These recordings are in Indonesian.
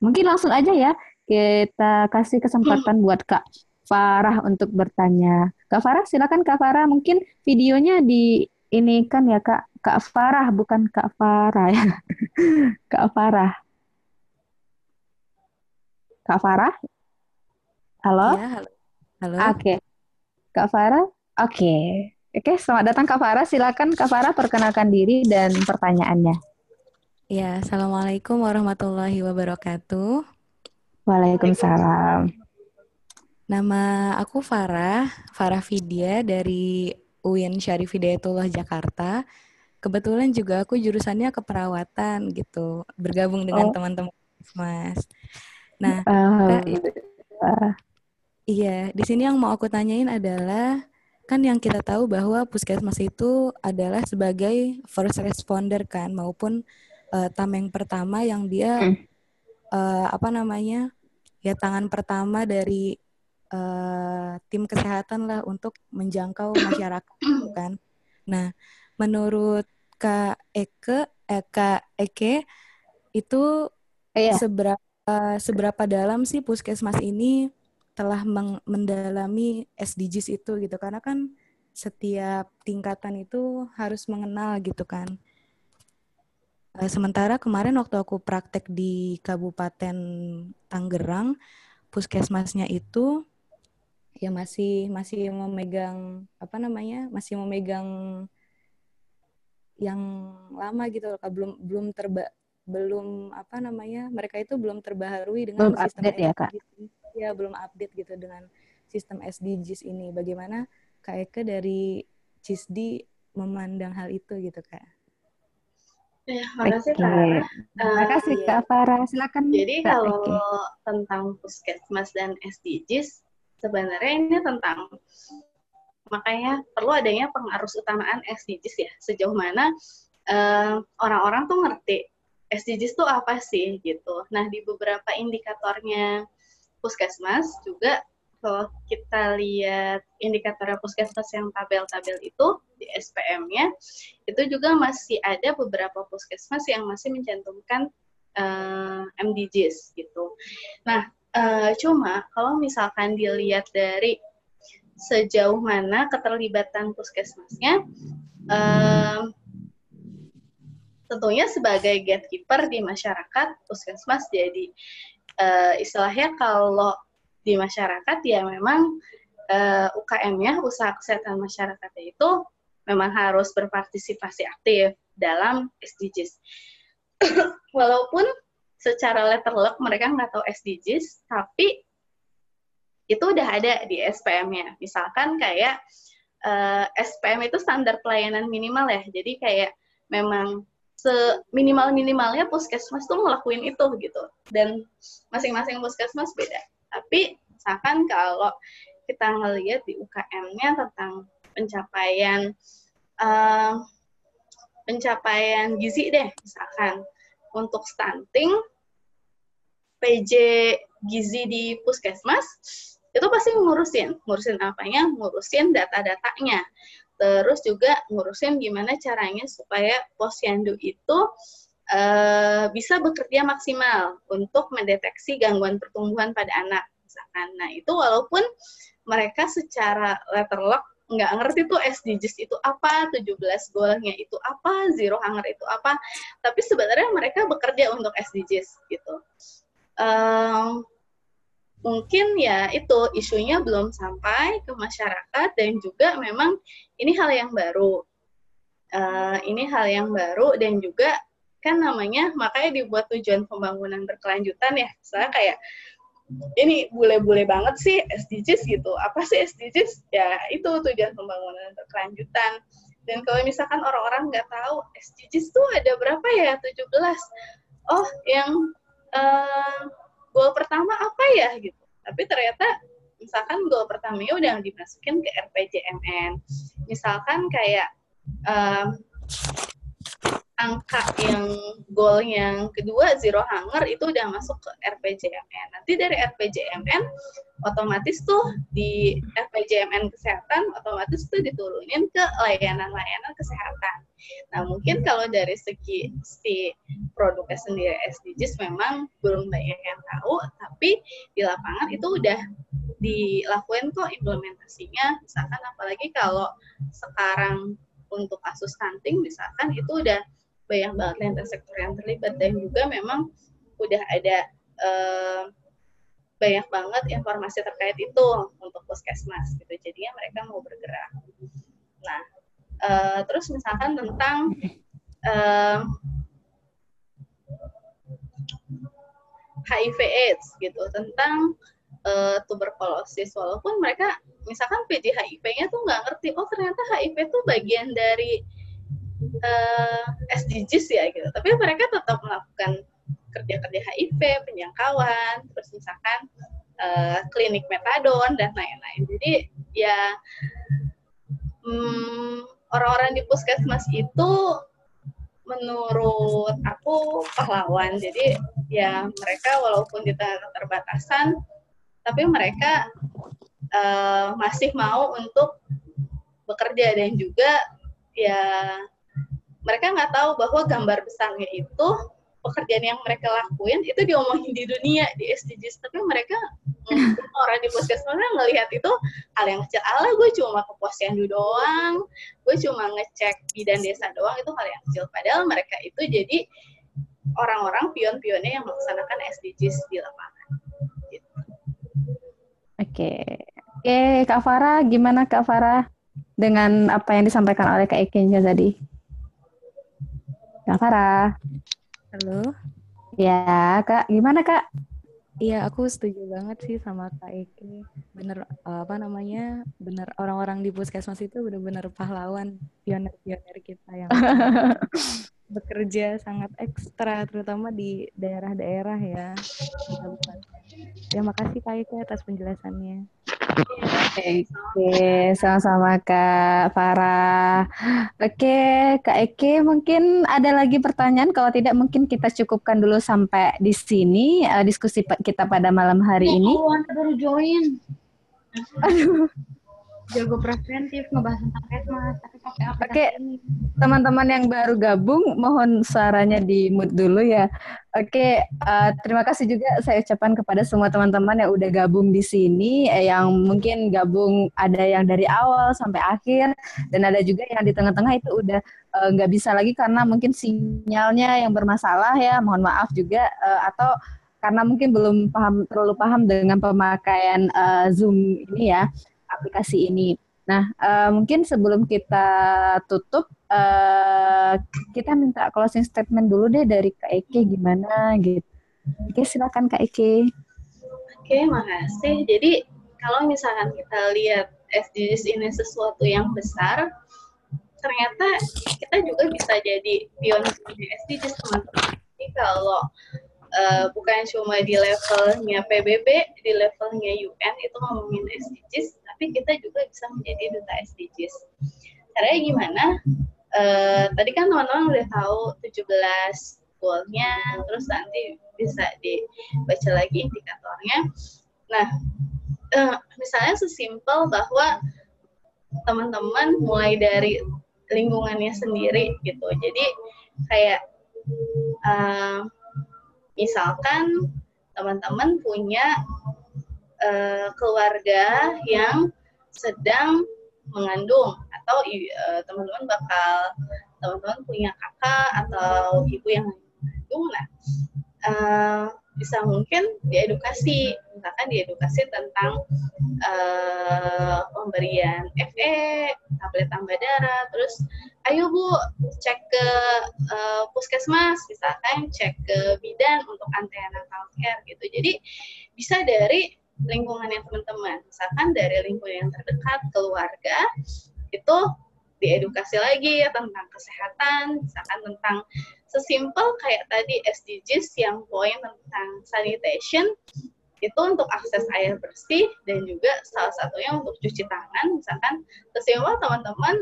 Mungkin langsung aja ya kita kasih kesempatan buat Kak Farah untuk bertanya. Kak Farah, silakan Kak Farah. Mungkin videonya di ini kan ya Kak Kak Farah bukan Kak Farah ya. Kak Farah. Kak Farah? Halo? Ya, halo. Halo. Oke. Kak Farah? Oke. Oke, selamat datang Kak Farah. Silakan Kak Farah perkenalkan diri dan pertanyaannya. Ya, Assalamualaikum warahmatullahi wabarakatuh. Waalaikumsalam. Nama aku Farah, Farah Vidya dari UIN Syarif Hidayatullah Jakarta. Kebetulan juga aku jurusannya keperawatan gitu, bergabung dengan Oh, teman-teman Mas. Nah, Kak, alhamdulillah. iya, di sini yang mau aku tanyain adalah kan yang kita tahu bahwa puskesmas itu adalah sebagai first responder kan maupun eh, tameng pertama yang dia Hmm. eh, apa namanya ya tangan pertama dari eh, tim kesehatan lah untuk menjangkau masyarakat gitu kan. Nah, menurut Kak Eke, eh, Kak Eke itu Iya. seberapa seberapa dalam sih puskesmas ini telah meng- mendalami SDGs itu gitu karena kan setiap tingkatan itu harus mengenal gitu kan. Eh, Sementara kemarin waktu aku praktek di Kabupaten Tangerang, puskesmasnya itu ya masih masih memegang apa namanya? masih memegang yang lama gitu loh, Kak. belum belum terba belum apa namanya? mereka itu belum terbaharui dengan Belum sistem update ya, Kak? SDGs. Ya, belum update gitu dengan sistem SDGs ini. Bagaimana Kak Eke dari CISDI memandang hal itu gitu, Kak? Ya, makasih Oke. Kak. Terima Eh, kasih iya. Kak Farah. Silakan Jadi Kak kalau Eke. tentang puskesmas dan SDGs, sebenarnya ini tentang makanya perlu adanya pengarus utamaan SDGs ya. Sejauh mana eh, orang-orang tuh ngerti SDGs tuh apa sih gitu. Nah di beberapa indikatornya puskesmas juga kalau kita lihat indikator puskesmas yang tabel-tabel itu di SPM-nya itu juga masih ada beberapa puskesmas yang masih mencantumkan eh, MDGs gitu. Nah, eh, cuma kalau misalkan dilihat dari sejauh mana keterlibatan puskesmasnya, eh, tentunya sebagai gatekeeper di masyarakat, puskesmas jadi eh, istilahnya kalau di masyarakat ya memang eh, UKM-nya, usaha kesehatan masyarakat itu memang harus berpartisipasi aktif dalam SDGs. Walaupun secara letter luck mereka nggak tahu SDGs, tapi itu udah ada di SPM-nya. Misalkan kayak eh, SPM itu standar pelayanan minimal ya, jadi kayak memang seminimal-minimalnya puskesmas tuh ngelakuin itu gitu. Dan masing-masing puskesmas beda. Tapi misalkan kalau kita ngelihat di UKM-nya tentang pencapaian eh, pencapaian gizi deh, misalkan untuk stunting PJ gizi di puskesmas itu pasti ngurusin, ngurusin apanya? Ngurusin data-datanya. Terus juga ngurusin gimana caranya supaya posyandu itu eh, bisa bekerja maksimal untuk mendeteksi gangguan pertumbuhan pada anak misalkan. Nah, itu walaupun mereka secara letter lock nggak ngerti tuh SDGs itu apa, 17 goalnya itu apa, zero hunger itu apa, tapi sebenarnya mereka bekerja untuk SDGs gitu. Em, mungkin ya itu isunya belum sampai ke masyarakat dan juga memang ini hal yang baru. Eh, ini hal yang baru dan juga kan namanya makanya dibuat tujuan pembangunan berkelanjutan ya. Misalnya kayak ini bule-bule banget sih SDGs gitu. Apa sih SDGs? Ya itu tujuan pembangunan berkelanjutan. Dan kalau misalkan orang-orang nggak tahu SDGs tuh ada berapa ya? 17. Oh, yang eh, goal pertama apa ya gitu. Tapi ternyata misalkan goal pertamanya udah dimasukin ke RPJMN. Misalkan kayak em, angka yang goal yang kedua zero hunger itu udah masuk ke RPJMN. Nanti dari RPJMN otomatis tuh di RPJMN kesehatan otomatis tuh diturunin ke layanan-layanan kesehatan. Nah mungkin kalau dari segi si produknya sendiri SDGs memang belum banyak yang tahu, tapi di lapangan itu udah dilakuin kok implementasinya. Misalkan apalagi kalau sekarang untuk kasus stunting misalkan itu udah banyak banget lintas sektor yang terlibat. Dan juga memang udah ada uh, banyak banget informasi terkait itu untuk puskesmas gitu. Jadinya mereka mau bergerak. Nah uh, terus misalkan tentang uh, HIV AIDS gitu tentang uh, tuberkulosis. Walaupun mereka misalkan PJ HIV-nya tuh nggak ngerti oh ternyata HIV itu bagian dari uh, eh, SDGs ya gitu. Tapi mereka tetap melakukan kerja-kerja HIV, penjangkauan, terus misalkan uh, klinik metadon dan lain-lain. Jadi ya hmm, orang-orang di puskesmas itu menurut aku pahlawan. Jadi ya mereka walaupun di keterbatasan, tapi mereka uh, masih mau untuk bekerja dan juga ya mereka nggak tahu bahwa gambar besarnya itu pekerjaan yang mereka lakuin itu diomongin di dunia di SDGs tapi mereka orang di puskesmas ngelihat itu hal yang kecil. Ala gue cuma ke posyandu doang. Gue cuma ngecek bidan desa doang itu hal yang kecil. Padahal mereka itu jadi orang-orang pion-pionnya yang melaksanakan SDGs di lapangan. Gitu. oke. Oke Kak Farah gimana Kak Farah dengan apa yang disampaikan oleh Kak Ekenja tadi Kak Farah. Halo. Ya, Kak. Gimana, Kak? Iya, aku setuju banget sih sama Kak Eki. Bener, apa namanya, bener orang-orang di puskesmas itu bener-bener pahlawan, pionir-pionir kita yang bekerja sangat ekstra, terutama di daerah-daerah ya. Ya, makasih Kak Eki atas penjelasannya. Oke, sama-sama Kak Farah. Oke, Kak Eke, mungkin ada lagi pertanyaan. Kalau tidak, mungkin kita cukupkan dulu sampai di sini uh, diskusi kita pada malam hari ini. Oh, baru join. Aduh jago preventif ngebahas tentang kesmas tapi pakai apa Oke, teman-teman yang baru gabung mohon suaranya di mute dulu ya. Oke, uh, terima kasih juga saya ucapkan kepada semua teman-teman yang udah gabung di sini, eh, yang mungkin gabung ada yang dari awal sampai akhir dan ada juga yang di tengah-tengah itu udah eh, nggak uh, bisa lagi karena mungkin sinyalnya yang bermasalah ya. Mohon maaf juga uh, atau karena mungkin belum paham terlalu paham dengan pemakaian uh, Zoom ini ya aplikasi ini. Nah, uh, mungkin sebelum kita tutup, uh, kita minta closing statement dulu deh dari Kak Eke gimana gitu. Oke, silakan Kak Eke. Oke, makasih. Jadi kalau misalkan kita lihat SDGs ini sesuatu yang besar, ternyata kita juga bisa jadi pionir di SDGs teman-teman. Jadi kalau uh, bukan cuma di levelnya PBB, di levelnya UN itu ngomongin SDGs, tapi kita juga bisa menjadi duta SDGs. Caranya gimana? Uh, tadi kan teman-teman udah tahu 17 goalnya, terus nanti bisa dibaca lagi indikatornya. Nah, uh, misalnya sesimpel bahwa teman-teman mulai dari lingkungannya sendiri gitu. Jadi kayak uh, misalkan teman-teman punya uh, keluarga yang sedang mengandung atau uh, teman-teman bakal teman-teman punya kakak atau ibu yang mengandung nah uh, bisa mungkin diedukasi misalkan diedukasi tentang uh, pemberian FE tablet tambah darah terus ayo bu. Cek ke uh, puskesmas misalkan cek ke bidan untuk antenatal care gitu. Jadi bisa dari lingkungannya teman-teman. Misalkan dari lingkungan yang terdekat keluarga itu diedukasi lagi ya tentang kesehatan misalkan tentang sesimpel kayak tadi SDGs yang poin tentang sanitation itu untuk akses air bersih dan juga salah satunya untuk cuci tangan. Misalkan sesimpel teman-teman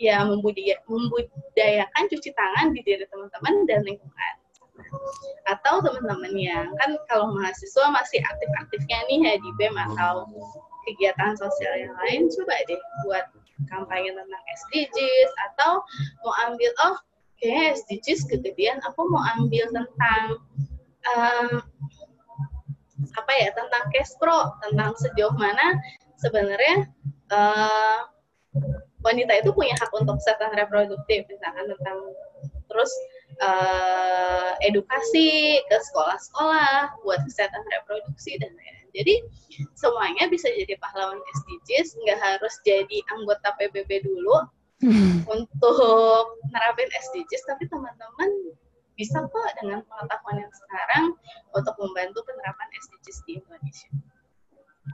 ya membudaya, membudayakan cuci tangan di diri teman-teman dan lingkungan. Atau teman-teman yang kan kalau mahasiswa masih aktif-aktifnya nih ya di BEM atau kegiatan sosial yang lain coba deh buat kampanye tentang SDGs atau mau ambil oh kayak SDGs kegedean aku mau ambil tentang um, apa ya tentang cash pro tentang sejauh mana sebenarnya uh, wanita itu punya hak untuk kesehatan reproduktif misalkan tentang terus uh, edukasi ke sekolah-sekolah buat kesehatan reproduksi dan lain-lain. Jadi semuanya bisa jadi pahlawan SDGs, nggak harus jadi anggota PBB dulu hmm. untuk nerapin SDGs, tapi teman-teman bisa kok dengan pengetahuan yang sekarang untuk membantu penerapan SDGs di Indonesia.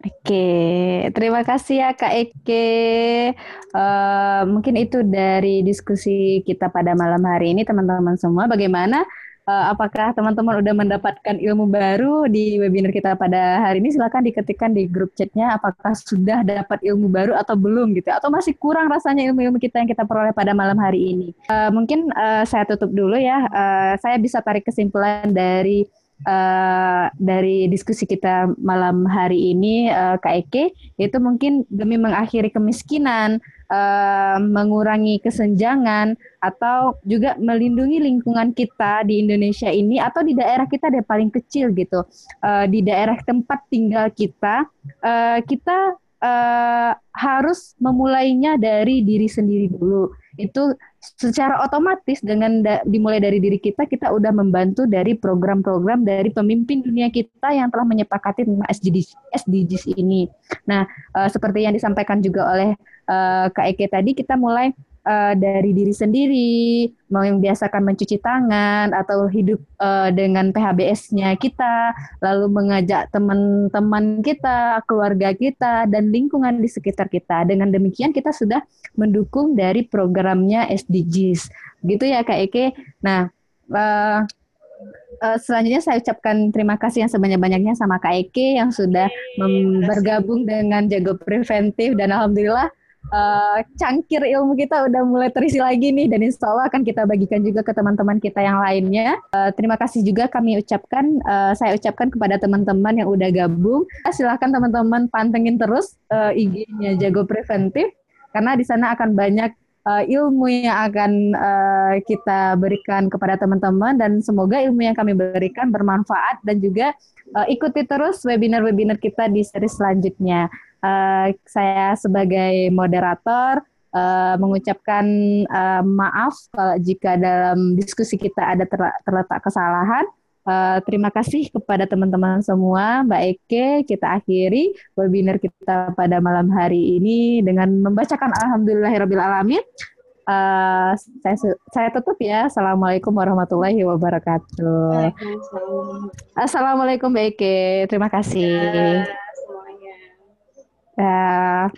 Oke, terima kasih ya Kak Eke. Uh, mungkin itu dari diskusi kita pada malam hari ini teman-teman semua. Bagaimana? Uh, apakah teman-teman udah mendapatkan ilmu baru di webinar kita pada hari ini? Silahkan diketikkan di grup chatnya apakah sudah dapat ilmu baru atau belum gitu. Atau masih kurang rasanya ilmu-ilmu kita yang kita peroleh pada malam hari ini. Uh, mungkin uh, saya tutup dulu ya. Uh, saya bisa tarik kesimpulan dari uh, dari diskusi kita malam hari ini uh, Kak Eke itu mungkin demi mengakhiri kemiskinan, uh, mengurangi kesenjangan atau juga melindungi lingkungan kita di Indonesia ini atau di daerah kita deh paling kecil gitu. Uh, di daerah tempat tinggal kita uh, kita uh, harus memulainya dari diri sendiri dulu. Itu secara otomatis dengan da dimulai dari diri kita kita udah membantu dari program-program dari pemimpin dunia kita yang telah menyepakati SDGs, SDGs ini. Nah, uh, seperti yang disampaikan juga oleh uh, Kak tadi kita mulai uh, dari diri sendiri, mau yang biasakan mencuci tangan atau hidup uh, dengan PHBS-nya kita, lalu mengajak teman-teman kita, keluarga kita, dan lingkungan di sekitar kita. Dengan demikian kita sudah mendukung dari programnya SDGs. Gitu ya Kak Eke. Nah, uh, uh, selanjutnya saya ucapkan terima kasih yang sebanyak-banyaknya sama Kak Eke yang sudah bergabung dengan Jago Preventif dan Alhamdulillah uh, cangkir ilmu kita udah mulai terisi lagi nih dan insya Allah akan kita bagikan juga ke teman-teman kita yang lainnya. Uh, terima kasih juga kami ucapkan, uh, saya ucapkan kepada teman-teman yang udah gabung. Silahkan teman-teman pantengin terus uh, IG-nya Jago Preventif karena di sana akan banyak uh, ilmu yang akan uh, kita berikan kepada teman-teman dan semoga ilmu yang kami berikan bermanfaat dan juga uh, ikuti terus webinar-webinar kita di seri selanjutnya. Uh, saya sebagai moderator uh, mengucapkan uh, maaf kalau jika dalam diskusi kita ada terletak kesalahan. Uh, terima kasih kepada teman-teman semua, Mbak Eke. Kita akhiri webinar kita pada malam hari ini dengan membacakan Alhamdulillahirobbilalamin. Uh, saya saya tutup ya. Assalamualaikum warahmatullahi wabarakatuh. Assalamualaikum Mbak Eke. Terima kasih. Ya. 呃